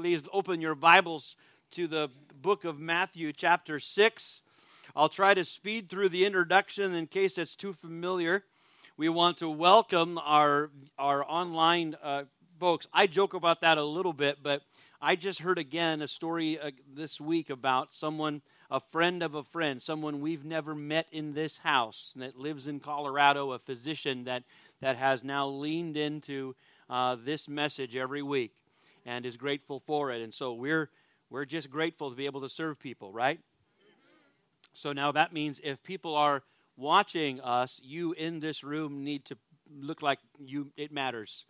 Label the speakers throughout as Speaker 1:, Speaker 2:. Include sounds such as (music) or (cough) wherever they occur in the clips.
Speaker 1: please open your Bibles to the book of Matthew, chapter 6. I'll try to speed through the introduction in case it's too familiar. We want to welcome our, our online uh, folks. I joke about that a little bit, but I just heard again a story uh, this week about someone, a friend of a friend, someone we've never met in this house that lives in Colorado, a physician that, that has now leaned into uh, this message every week and is grateful for it. And so we're we're just grateful to be able to serve people, right? So now that means if people are watching us, you in this room need to look like you it matters.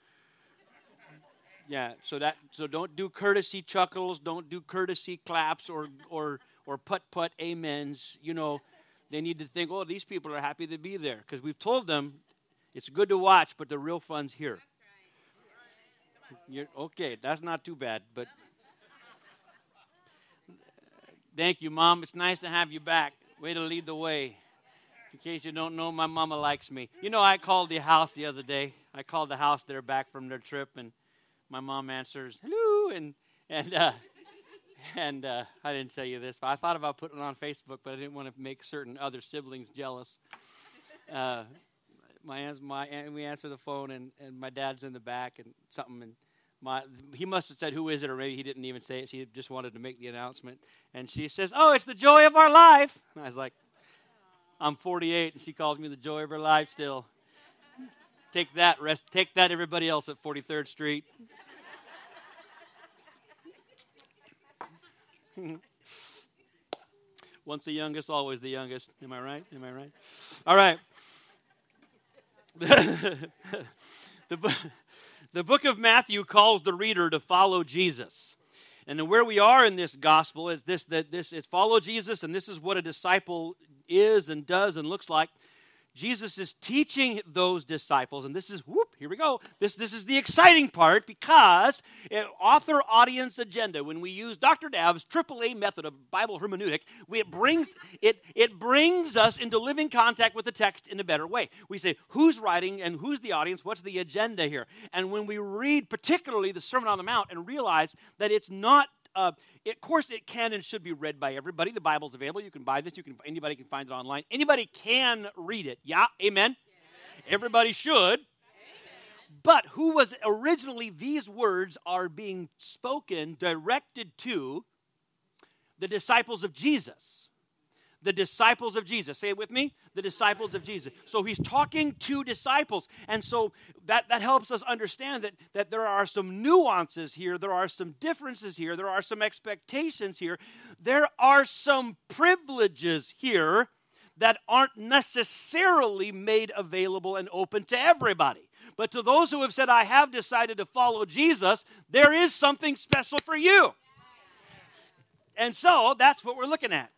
Speaker 1: Yeah, so that so don't do courtesy chuckles, don't do courtesy claps or or or put put amens. You know, they need to think, oh, these people are happy to be there because we've told them it's good to watch, but the real fun's here. You're, okay, that's not too bad, but thank you, Mom. It's nice to have you back. Way to lead the way. In case you don't know, my mama likes me. You know, I called the house the other day. I called the house. They're back from their trip, and my mom answers, "Hello," and and uh, and uh, I didn't tell you this. But I thought about putting it on Facebook, but I didn't want to make certain other siblings jealous. Uh, my my and we answer the phone, and and my dad's in the back, and something, and my he must have said who is it, or maybe he didn't even say it. She just wanted to make the announcement, and she says, "Oh, it's the joy of our life." And I was like, "I'm 48," and she calls me the joy of her life still. (laughs) Take that, rest. Take that, everybody else at 43rd Street. (laughs) Once the youngest, always the youngest. Am I right? Am I right? All right. The, the book of Matthew calls the reader to follow Jesus. And where we are in this gospel is this that this is follow Jesus, and this is what a disciple is and does and looks like. Jesus is teaching those disciples, and this is whoop, here we go. This, this is the exciting part because uh, author audience agenda. When we use Dr. Dav's AAA method of Bible hermeneutic, we, it brings it it brings us into living contact with the text in a better way. We say who's writing and who's the audience, what's the agenda here, and when we read particularly the Sermon on the Mount and realize that it's not uh, of course, it can and should be read by everybody. The Bible's available. You can buy this. You can anybody can find it online. Anybody can read it. Yeah, amen. Everybody should. But who was originally these words are being spoken directed to the disciples of Jesus the disciples of Jesus. Say it with me the disciples of Jesus. So he's talking to disciples. And so that, that helps us understand that, that there are some nuances here, there are some differences here, there are some expectations here, there are some privileges here that aren't necessarily made available and open to everybody. But to those who have said, I have decided to follow Jesus, there is something special for you. And so that's what we're looking at.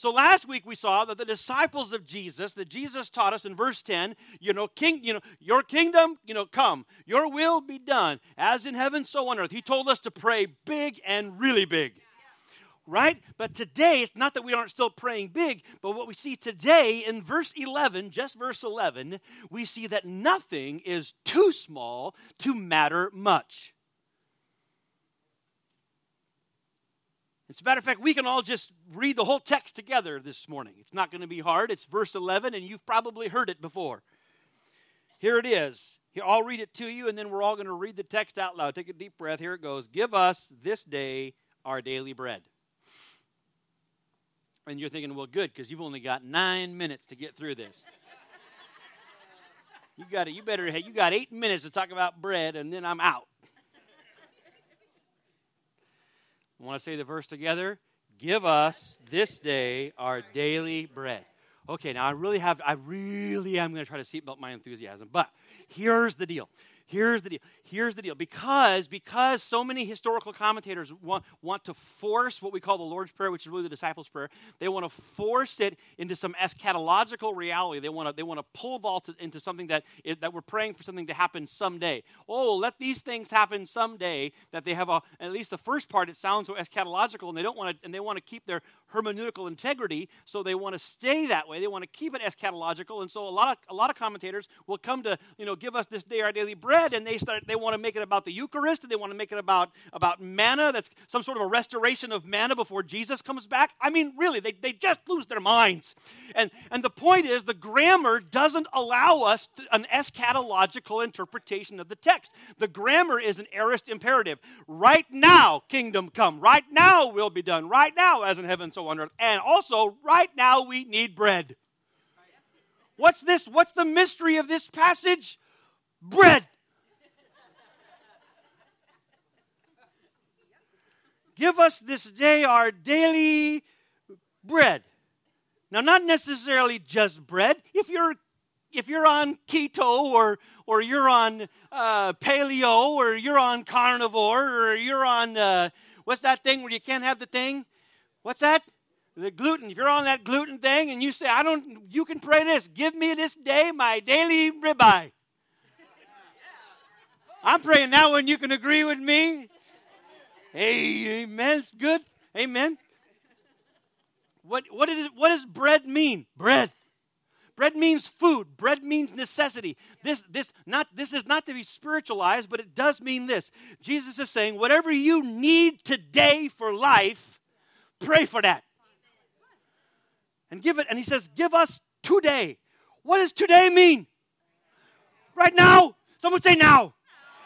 Speaker 1: So last week we saw that the disciples of Jesus, that Jesus taught us in verse 10, you know, king, you know, your kingdom, you know, come, your will be done, as in heaven, so on earth. He told us to pray big and really big. Right? But today, it's not that we aren't still praying big, but what we see today in verse 11, just verse 11, we see that nothing is too small to matter much. As a matter of fact, we can all just read the whole text together this morning. It's not going to be hard. It's verse 11, and you've probably heard it before. Here it is. Here, I'll read it to you, and then we're all going to read the text out loud. Take a deep breath. Here it goes. Give us this day our daily bread. And you're thinking, well, good, because you've only got nine minutes to get through this. (laughs) you got it. You better. You got eight minutes to talk about bread, and then I'm out. I want to say the verse together. Give us this day our daily bread. Okay, now I really have, I really am going to try to seatbelt my enthusiasm, but here's the deal. Here's the deal. Here's the deal. Because because so many historical commentators want, want to force what we call the Lord's Prayer, which is really the disciples' prayer, they want to force it into some eschatological reality. They want to they want to pull it into something that that we're praying for something to happen someday. Oh, let these things happen someday. That they have a at least the first part it sounds so eschatological, and they don't want to and they want to keep their hermeneutical integrity, so they want to stay that way. They want to keep it eschatological, and so a lot of a lot of commentators will come to you know give us this day our daily bread bread and they start they want to make it about the Eucharist and they want to make it about about manna. That's some sort of a restoration of manna before Jesus comes back. I mean, really, they, they just lose their minds. And and the point is the grammar doesn't allow us to, an eschatological interpretation of the text. The grammar is an aorist imperative. Right now, kingdom come. Right now will be done. Right now, as in heaven, so on earth. And also, right now we need bread. What's this? What's the mystery of this passage? Bread. Give us this day our daily bread. Now, not necessarily just bread. If you're if you're on keto or or you're on uh, paleo or you're on carnivore or you're on uh, what's that thing where you can't have the thing? What's that? the gluten, if you're on that gluten thing and you say, I don't, you can pray this, give me this day my daily ribeye. I'm praying now when you can agree with me. Hey, amen. It's good. Amen. What, what, is, what does bread mean? Bread. Bread means food. Bread means necessity. This, this, not, this is not to be spiritualized, but it does mean this. Jesus is saying, whatever you need today for life, pray for that and give it. And he says, Give us today. What does today mean? Right now. Someone say now.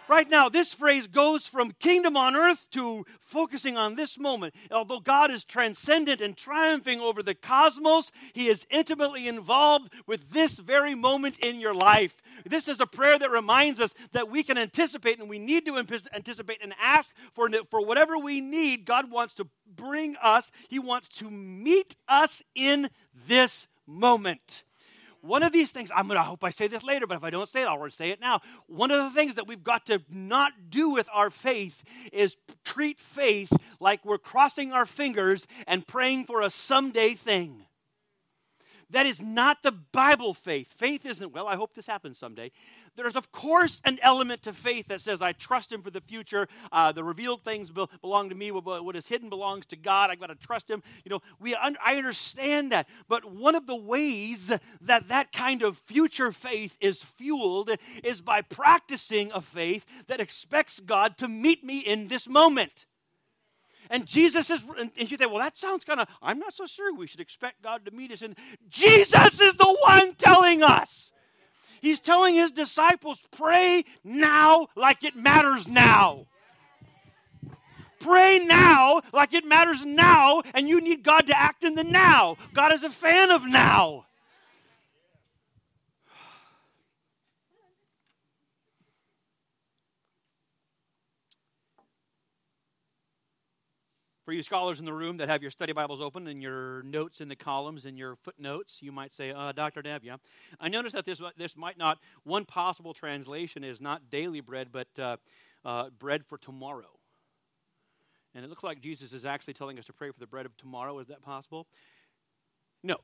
Speaker 1: Right now, this phrase goes from kingdom on earth to focusing on this moment. Although God is transcendent and triumphing over the cosmos, He is intimately involved with this very moment in your life. This is a prayer that reminds us that we can anticipate and we need to anticipate and ask for, for whatever we need. God wants to bring us, He wants to meet us in this moment. One of these things, I'm going to hope I say this later, but if I don't say it, I'll say it now. One of the things that we've got to not do with our faith is treat faith like we're crossing our fingers and praying for a someday thing. That is not the Bible faith. Faith isn't, well, I hope this happens someday. There's, of course, an element to faith that says, I trust Him for the future. Uh, the revealed things be- belong to me. What is hidden belongs to God. I've got to trust Him. You know, we un- I understand that. But one of the ways that that kind of future faith is fueled is by practicing a faith that expects God to meet me in this moment. And Jesus is, and you say, well, that sounds kind of, I'm not so sure we should expect God to meet us. And Jesus is the one telling us. He's telling his disciples, pray now like it matters now. Pray now like it matters now, and you need God to act in the now. God is a fan of now. For you scholars in the room that have your study Bibles open and your notes in the columns and your footnotes, you might say, uh, Dr. Deb, yeah. I noticed that this, this might not, one possible translation is not daily bread, but uh, uh, bread for tomorrow. And it looks like Jesus is actually telling us to pray for the bread of tomorrow. Is that possible? No.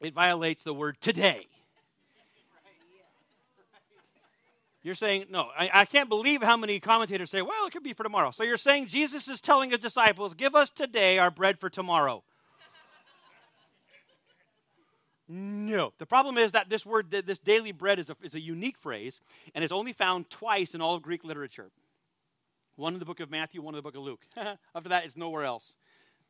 Speaker 1: (laughs) it violates the word today. You're saying, no, I, I, can't believe how many commentators say, well, it could be for tomorrow. So you're saying Jesus is telling his disciples, give us today our bread for tomorrow. no. The problem is that this word, this daily bread, is a, is a unique phrase, and it's only found twice in all of Greek literature one in the book of Matthew, one in the book of Luke. (laughs) After that, it's nowhere else.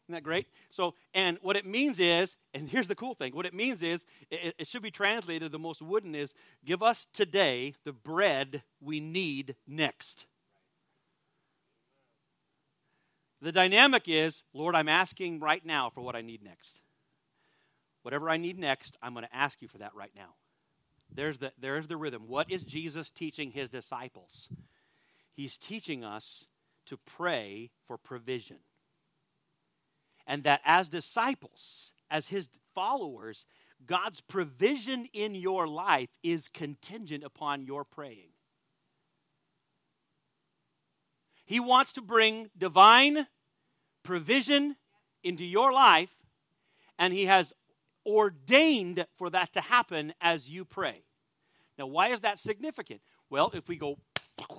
Speaker 1: Isn't that great? So, and what it means is, and here's the cool thing what it means is, it, it, should be translated, the most wooden is, give us today the bread we need next. The dynamic is, Lord, I'm asking right now for what I need next. Whatever I need next, I'm going to ask you for that right now. There's the, there's the rhythm. What is Jesus teaching his disciples? He's teaching us to pray for provision and that as disciples, as his followers, God's provision in your life is contingent upon your praying. He wants to bring divine provision into your life, and He has ordained for that to happen as you pray. Now, why is that significant? Well, if we go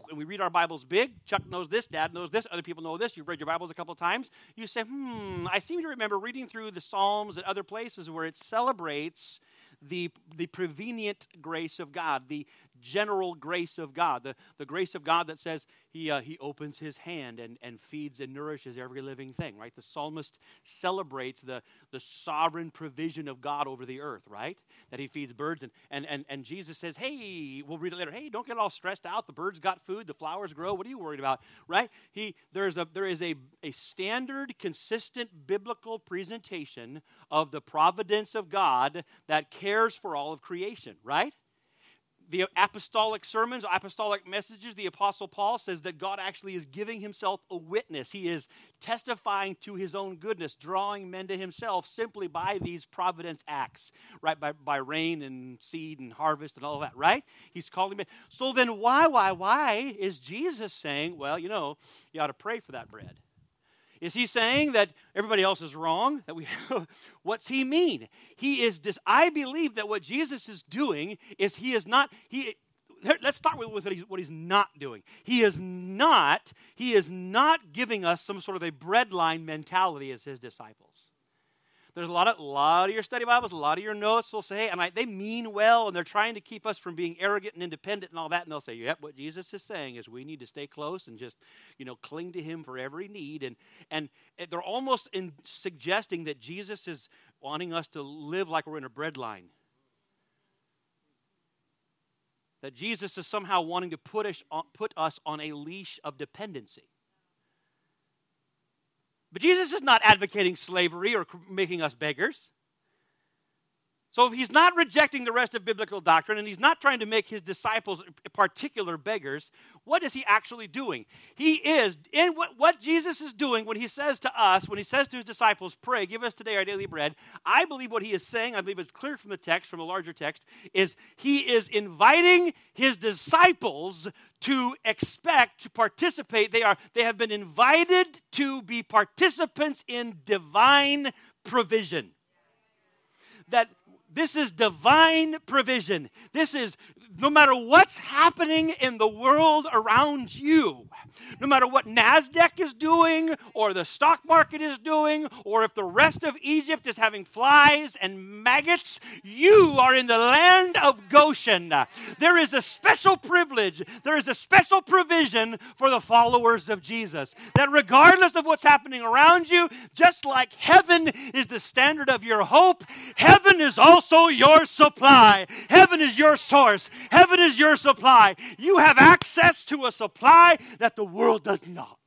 Speaker 1: and we read our Bibles big. Chuck knows this, Dad knows this, other people know this. You've read your Bibles a couple of times. You say, hmm, I seem to remember reading through the Psalms and other places where it celebrates the, the prevenient grace of God, the general grace of God, the, the grace of God that says he, uh, he opens his hand and, and feeds and nourishes every living thing, right? The psalmist celebrates the, the sovereign provision of God over the earth, right? That he feeds birds. And, and, and, and Jesus says, hey, we'll read it later, hey, don't get all stressed out. The birds got food, the flowers grow. What are you worried about, right? He, there's a, there is a, a standard, consistent biblical presentation of the providence of God that cares for all of creation, right? The apostolic sermons, apostolic messages, the Apostle Paul says that God actually is giving himself a witness. He is testifying to his own goodness, drawing men to himself simply by these providence acts, right? By, by rain and seed and harvest and all of that, right? He's calling men. So then, why, why, why is Jesus saying, well, you know, you ought to pray for that bread? Is he saying that everybody else is wrong? That we (laughs) What's he mean? He is dis- I believe that what Jesus is doing is he is not he let's start with, with what, he's, what he's not doing. He is not he is not giving us some sort of a breadline mentality as his disciples. There's a lot of, lot of your study Bibles, a lot of your notes will say, and I, they mean well, and they're trying to keep us from being arrogant and independent and all that. And they'll say, yep, what Jesus is saying is we need to stay close and just, you know, cling to Him for every need. And, and they're almost in suggesting that Jesus is wanting us to live like we're in a bread line. That Jesus is somehow wanting to put us on, put us on a leash of dependency. But Jesus is not advocating slavery or making us beggars. So if he's not rejecting the rest of biblical doctrine and he's not trying to make his disciples particular beggars, what is he actually doing? He is, in what, what Jesus is doing when he says to us, when he says to his disciples, pray, give us today our daily bread, I believe what he is saying, I believe it's clear from the text, from a larger text, is he is inviting his disciples to expect, to participate. They, are, they have been invited to be participants in divine provision that this is divine provision. This is no matter what's happening in the world around you, no matter what NASDAQ is doing, or the stock market is doing, or if the rest of Egypt is having flies and maggots, you are in the land of Goshen. There is a special privilege, there is a special provision for the followers of Jesus. That regardless of what's happening around you, just like heaven is the standard of your hope, heaven is also your supply. Heaven is your source. Heaven is your supply. You have access to a supply that the world does not.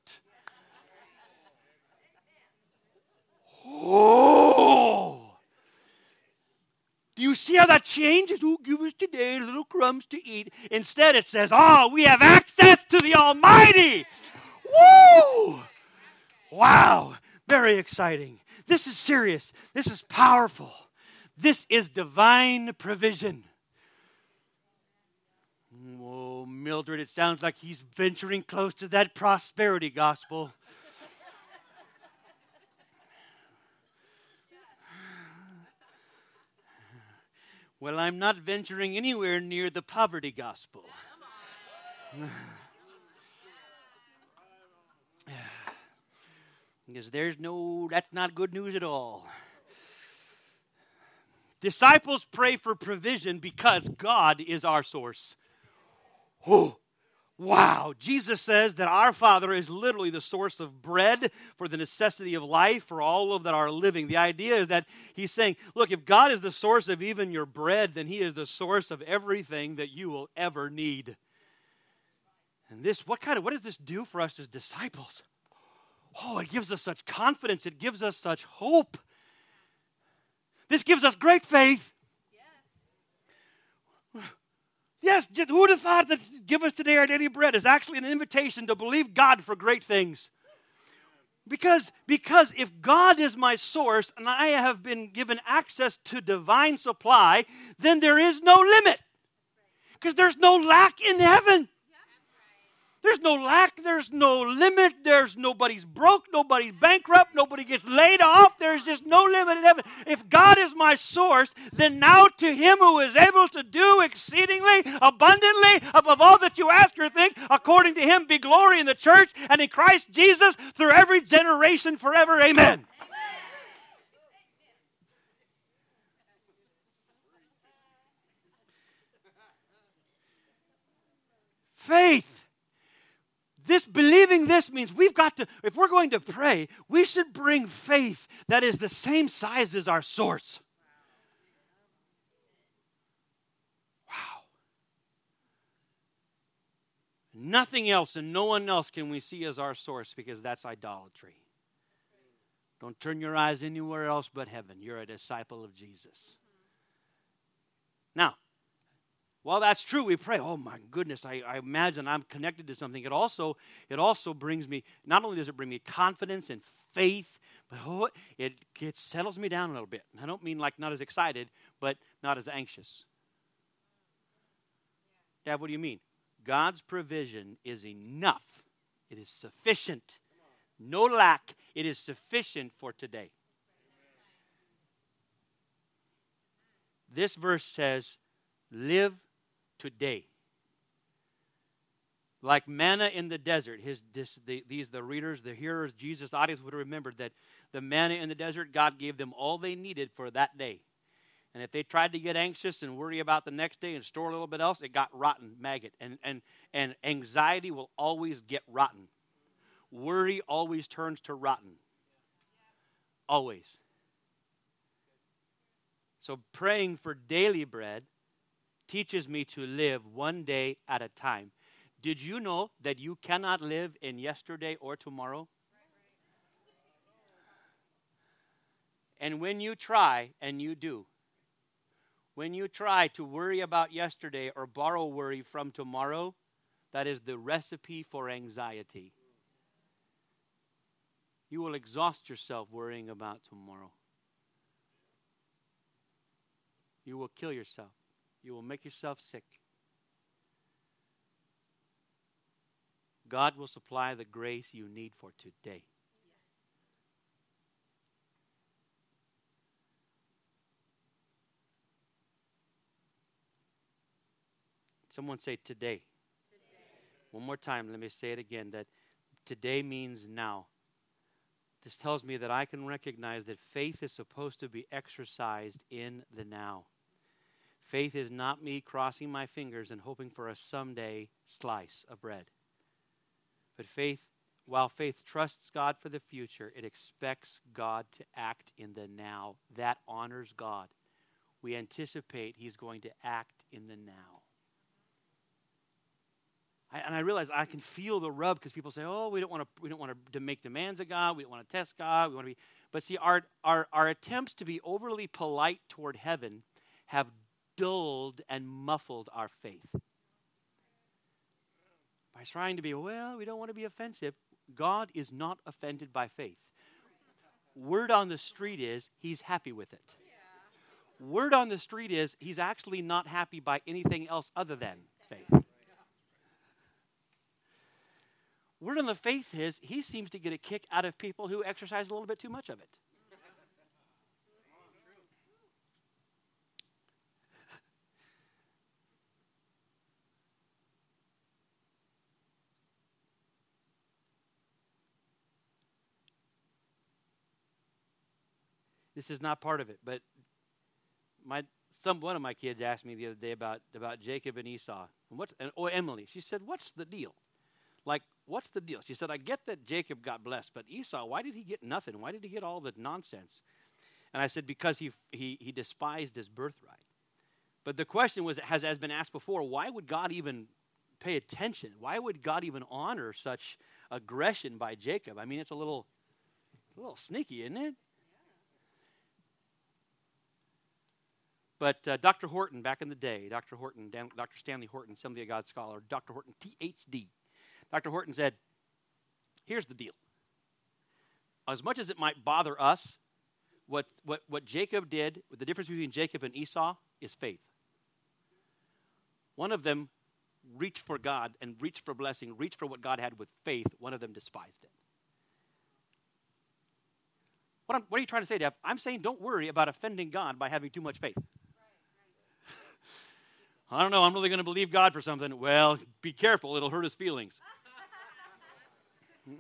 Speaker 1: Oh. Do you see how that changes? Who give us today little crumbs to eat? Instead, it says, Oh, we have access to the Almighty. Woo! Wow. Very exciting. This is serious. This is powerful. This is divine provision. Oh, Mildred, it sounds like he's venturing close to that prosperity gospel. Well, I'm not venturing anywhere near the poverty gospel. because there's no, that's not good news at all. Disciples pray for provision because God is our source. Oh, wow. Jesus says that our Father is literally the source of bread for the necessity of life for all of that are living. The idea is that he's saying, look, if God is the source of even your bread, then he is the source of everything that you will ever need. And this, what kind of, what does this do for us as disciples? Oh, it gives us such confidence. It gives us such hope. This gives us great faith. Yes, who would have thought that give us today our daily bread is actually an invitation to believe God for great things? Because, because if God is my source and I have been given access to divine supply, then there is no limit. Because there's no lack in heaven. There's no lack, there's no limit, there's nobody's broke, nobody's bankrupt, nobody gets laid off, there's just no limit in heaven. If God is my source, then now to him who is able to do exceedingly abundantly above all that you ask or think, according to him be glory in the church and in Christ Jesus through every generation forever. Amen. Faith this believing this means we've got to, if we're going to pray, we should bring faith that is the same size as our source. Wow. Nothing else and no one else can we see as our source because that's idolatry. Don't turn your eyes anywhere else but heaven. You're a disciple of Jesus. Now, well, that's true. We pray, oh my goodness, I, I, imagine I'm connected to something. It also, it also brings me, not only does it bring me confidence and faith, but oh, it, it settles me down a little bit. I don't mean like not as excited, but not as anxious. Dad, what do you mean? God's provision is enough. It is sufficient. No lack. It is sufficient for today. This verse says, live today. Like manna in the desert, his, this, the, these the readers, the hearers, Jesus' audience would have remembered that the manna in the desert, God gave them all they needed for that day. And if they tried to get anxious and worry about the next day and store a little bit else, it got rotten, maggot. And, and, and anxiety will always get rotten. Worry always turns to rotten. Always. So praying for daily bread teaches me to live one day at a time. Did you know that you cannot live in yesterday or tomorrow? And when you try, and you do, when you try to worry about yesterday or borrow worry from tomorrow, that is the recipe for anxiety. You will exhaust yourself worrying about tomorrow. You will kill yourself you will make yourself sick. God will supply the grace you need for today. Someone say today. today. One more time, let me say it again that today means now. This tells me that I can recognize that faith is supposed to be exercised in the now. Faith is not me crossing my fingers and hoping for a someday slice of bread. But faith, while faith trusts God for the future, it expects God to act in the now. That honors God. We anticipate He's going to act in the now. I, and I realize I can feel the rub because people say, "Oh, we don't want to. We don't want to make demands of God. We don't want to test God. We want to be." But see, our our our attempts to be overly polite toward heaven have dulled and muffled our faith. By trying to be, well, we don't want to be offensive, God is not offended by faith. Word on the street is he's happy with it. Word on the street is he's actually not happy by anything else other than faith. Word on the faith is he seems to get a kick out of people who exercise a little bit too much of it. This is not part of it, but my some one of my kids asked me the other day about about Jacob and Esau. And what's and, or Emily? She said, "What's the deal? Like, what's the deal?" She said, "I get that Jacob got blessed, but Esau, why did he get nothing? Why did he get all the nonsense?" And I said, "Because he he he despised his birthright." But the question was, has has been asked before, why would God even pay attention? Why would God even honor such aggression by Jacob? I mean, it's a little a little sneaky, isn't it? But uh, Dr. Horton, back in the day, Dr. Horton, Dan, Dr. Stanley Horton, Assembly of God scholar, Dr. Horton, PhD, Dr. Horton said, Here's the deal. As much as it might bother us, what, what, what Jacob did, the difference between Jacob and Esau is faith. One of them reached for God and reached for blessing, reached for what God had with faith, one of them despised it. What, what, are you trying to say, Deb? I'm saying don't worry about offending God by having too much faith. I don't know, I'm really going to believe God for something. Well, be careful, it'll hurt his feelings. (laughs)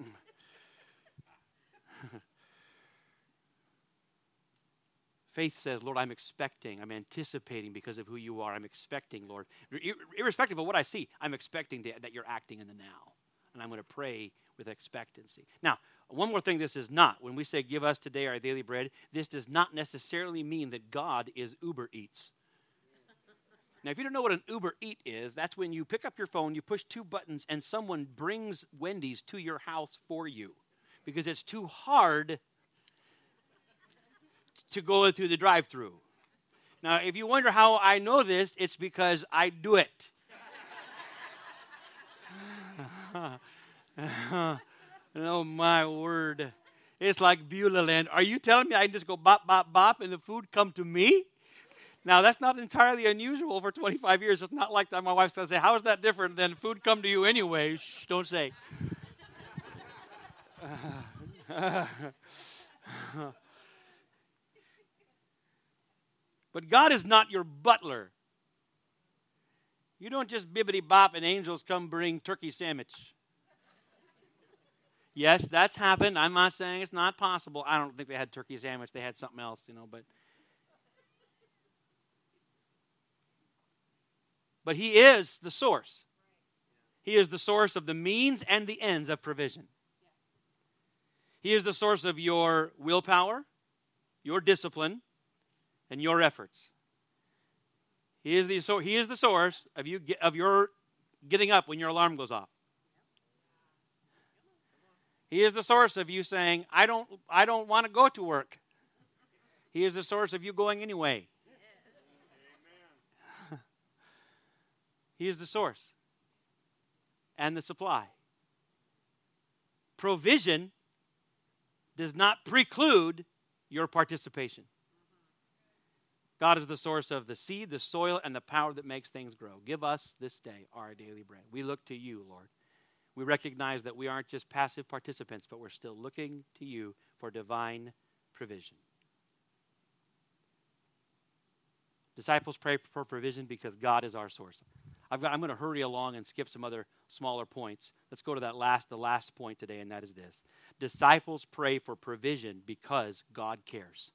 Speaker 1: Faith says, Lord, I'm expecting, I'm anticipating because of who you are. I'm expecting, Lord. Irrespective of what I see, I'm expecting that you're acting in the now. And I'm going to pray with expectancy. Now, one more thing this is not. When we say, give us today our daily bread, this does not necessarily mean that God is Uber Eats. Now, if you don't know what an Uber Eat is, that's when you pick up your phone, you push two buttons, and someone brings Wendy's to your house for you because it's too hard to go through the drive through. Now, if you wonder how I know this, it's because I do it. (laughs) oh, my word. It's like Beulah land. Are you telling me I can just go bop, bop, bop and the food come to me? Now, that's not entirely unusual for 25 years. It's not like that. My wife's going to say, How is that different than food come to you anyway? Shh, don't say. But God is not your butler. You don't just bibbity bop and angels come bring turkey sandwich. Yes, that's happened. I'm not saying it's not possible. I don't think they had turkey sandwich. They had something else, you know, but But he is the source. He is the source of the means and the ends of provision. He is the source of your willpower, your discipline, and your efforts. He is the, so he is the source of, you, of your getting up when your alarm goes off. He is the source of you saying, I don't, I don't want to go to work. He is the source of you going anyway. He is the source and the supply. Provision does not preclude your participation. God is the source of the seed, the soil, and the power that makes things grow. Give us this day our daily bread. We look to you, Lord. We recognize that we aren't just passive participants, but we're still looking to you for divine provision. Disciples pray for provision because God is our source. Got, I'm going to hurry along and skip some other smaller points. Let's go to that last, the last point today, and that is this. Disciples pray for provision because God cares.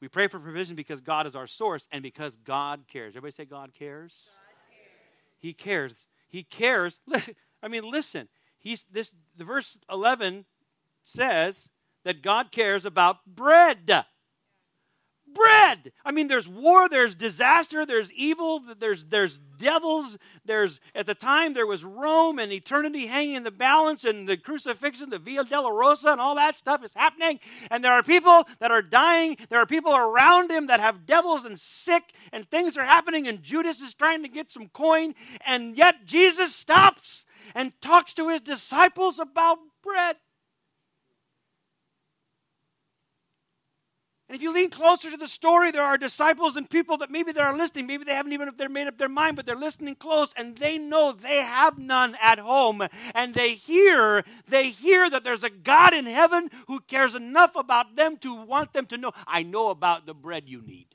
Speaker 1: We pray for provision because God is our source and because God cares. Everybody say God cares? God cares. He cares. He cares. (laughs) I mean, listen. He's this the verse 11 says that God cares about bread bread. I mean, there's war, there's disaster, there's evil, there's, there's devils. There's, at the time, there was Rome and eternity hanging in the balance, and the crucifixion, the Via Dolorosa, and all that stuff is happening. And there are people that are dying. There are people around him that have devils and sick, and things are happening, and Judas is trying to get some coin. And yet, Jesus stops and talks to his disciples about bread. And if you lean closer to the story, there are disciples and people that maybe they are listening. Maybe they haven't even they're made up their mind, but they're listening close, and they know they have none at home. And they hear, they hear that there's a God in heaven who cares enough about them to want them to know, I know about the bread you need.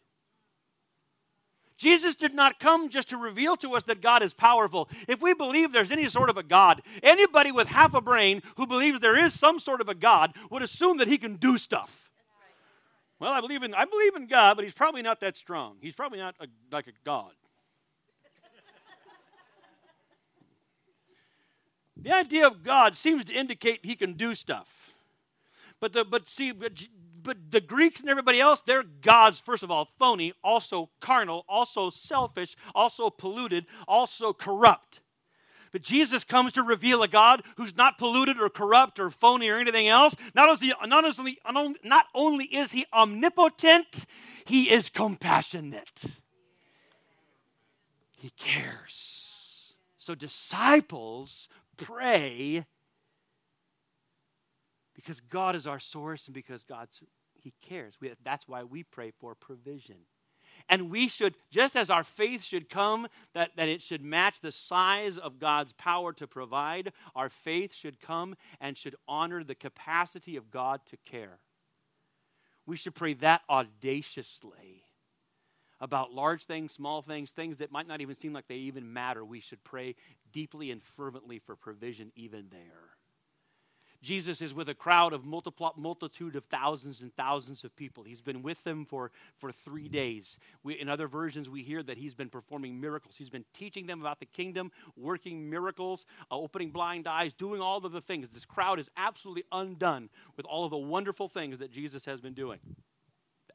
Speaker 1: Jesus did not come just to reveal to us that God is powerful. If we believe there's any sort of a God, anybody with half a brain who believes there is some sort of a God would assume that he can do stuff. Well, I believe in I believe in God, but he's probably not that strong. He's probably not a, like a God. the idea of God seems to indicate he can do stuff. But the but see but, but the Greeks and everybody else, they're gods, first of all, phony, also carnal, also selfish, also polluted, also corrupt. But Jesus comes to reveal a God who's not polluted or corrupt or phony or anything else. Not only, not only, is he omnipotent, he is compassionate. He cares. So disciples pray because God is our source and because God's he cares. We, that's why we pray for provision. And we should, just as our faith should come, that, that it should match the size of God's power to provide, our faith should come and should honor the capacity of God to care. We should pray that audaciously about large things, small things, things that might not even seem like they even matter. We should pray deeply and fervently for provision even there. Jesus is with a crowd of multitude of thousands and thousands of people. He's been with them for, for three days. We, in other versions, we hear that he's been performing miracles. He's been teaching them about the kingdom, working miracles, uh, opening blind eyes, doing all of the things. This crowd is absolutely undone with all of the wonderful things that Jesus has been doing.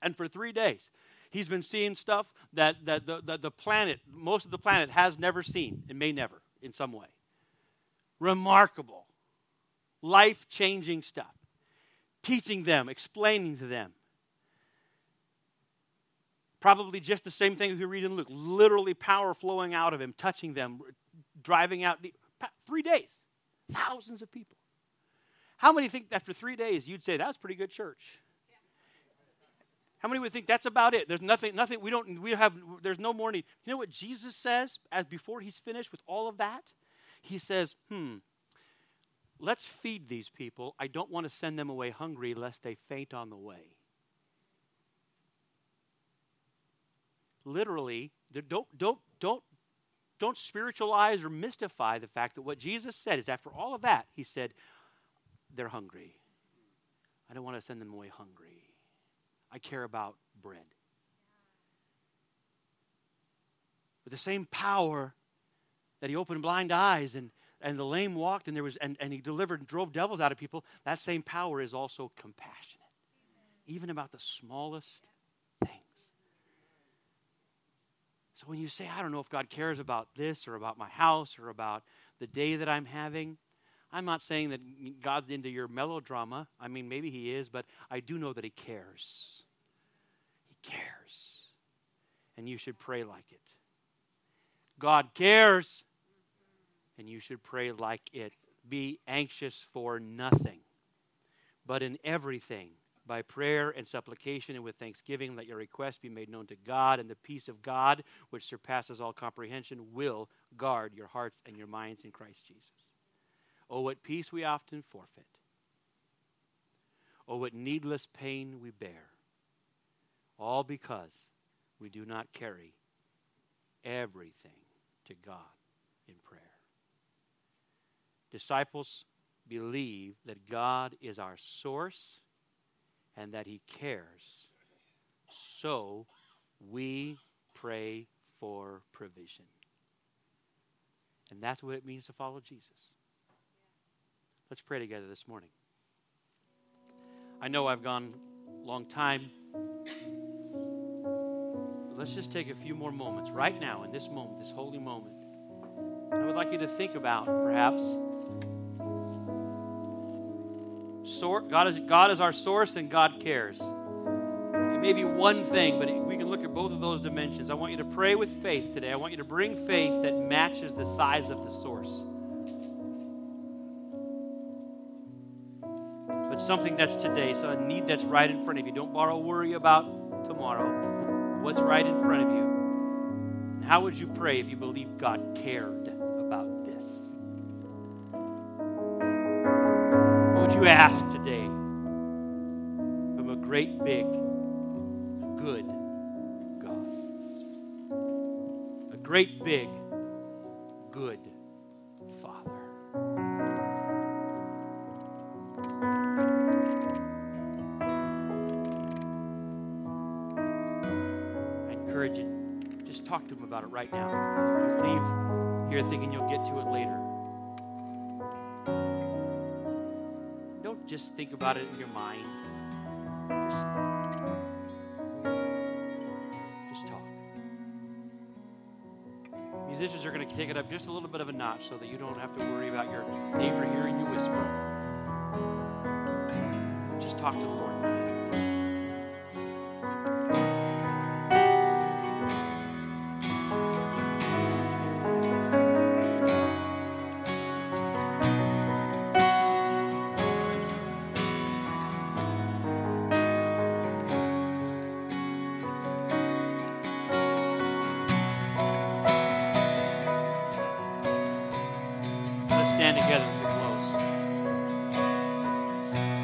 Speaker 1: And for three days, he's been seeing stuff that, that the, the, the planet, most of the planet, has never seen and may never in some way. Remarkable life changing stuff, teaching them, explaining to them. Probably just the same thing we read in Luke literally power flowing out of him, touching them, driving out the, three days, thousands of people. How many think after three days you'd say that's pretty good church? How many would think that's about it? There's nothing, nothing, we don't, we have, there's no more need. You know what Jesus says as before he's finished with all of that? He says, hmm, Let's feed these people. I don't want to send them away hungry lest they faint on the way. Literally, don't, don't, don't, don't spiritualize or mystify the fact that what Jesus said is after all of that, he said, they're hungry. I don't want to send them away hungry. I care about bread. With the same power that he opened blind eyes and and the lame walked and there was and, and he delivered and drove devils out of people that same power is also compassionate even about the smallest things. So when you say i don't know if god cares about this or about my house or about the day that i'm having i'm not saying that god's into your melodrama. I mean maybe he is but i do know that he cares. He cares. And you should pray like it. God cares and you should pray like it. Be anxious for nothing, but in everything, by prayer and supplication and with thanksgiving, let your requests be made known to God, and the peace of God, which surpasses all comprehension, will guard your hearts and your minds in Christ Jesus. Oh, what peace we often forfeit. Oh, what needless pain we bear. All because we do not carry everything to God in prayer. Disciples believe that God is our source and that He cares. So we pray for provision. And that's what it means to follow Jesus. Let's pray together this morning. I know I've gone a long time. let's just take a few more moments right now, in this moment, this holy moment. I would like you to think about, perhaps, God is, God is our source and God cares. It may be one thing, but we can look at both of those dimensions. I want you to pray with faith today. I want you to bring faith that matches the size of the source. But something that's today, so a need that's right in front of you. Don't borrow worry about tomorrow. What's right in front of you? And how would you pray if you believed God cared? You ask today from a great, big, good God? A great, big, good Father. I encourage you, just talk to him about it right now. Don't Leave here thinking you'll get to it later. Just think about it in your mind. Just, just talk. Musicians are going to take it up just a little bit of a notch so that you don't have to worry about your neighbor hearing you whisper. Just talk to the Lord.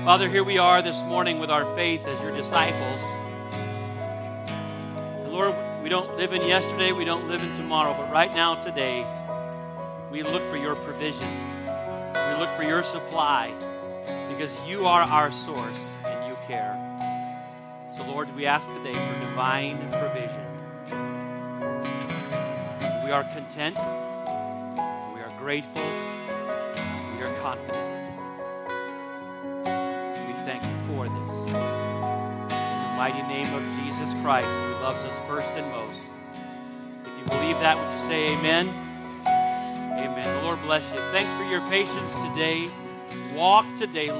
Speaker 1: Father, here we are this morning with our faith as your disciples. And Lord, we don't live in yesterday, we don't live in tomorrow, but right now, today, we look for your provision. We look for your supply because you are our source and you care. So, Lord, we ask today for divine provision. We are content, we are grateful, we are confident. Thank you for this. In the mighty name of Jesus Christ, who loves us first and most. If you believe that, would you say amen? Amen. The Lord bless you. Thanks for your patience today. Walk today.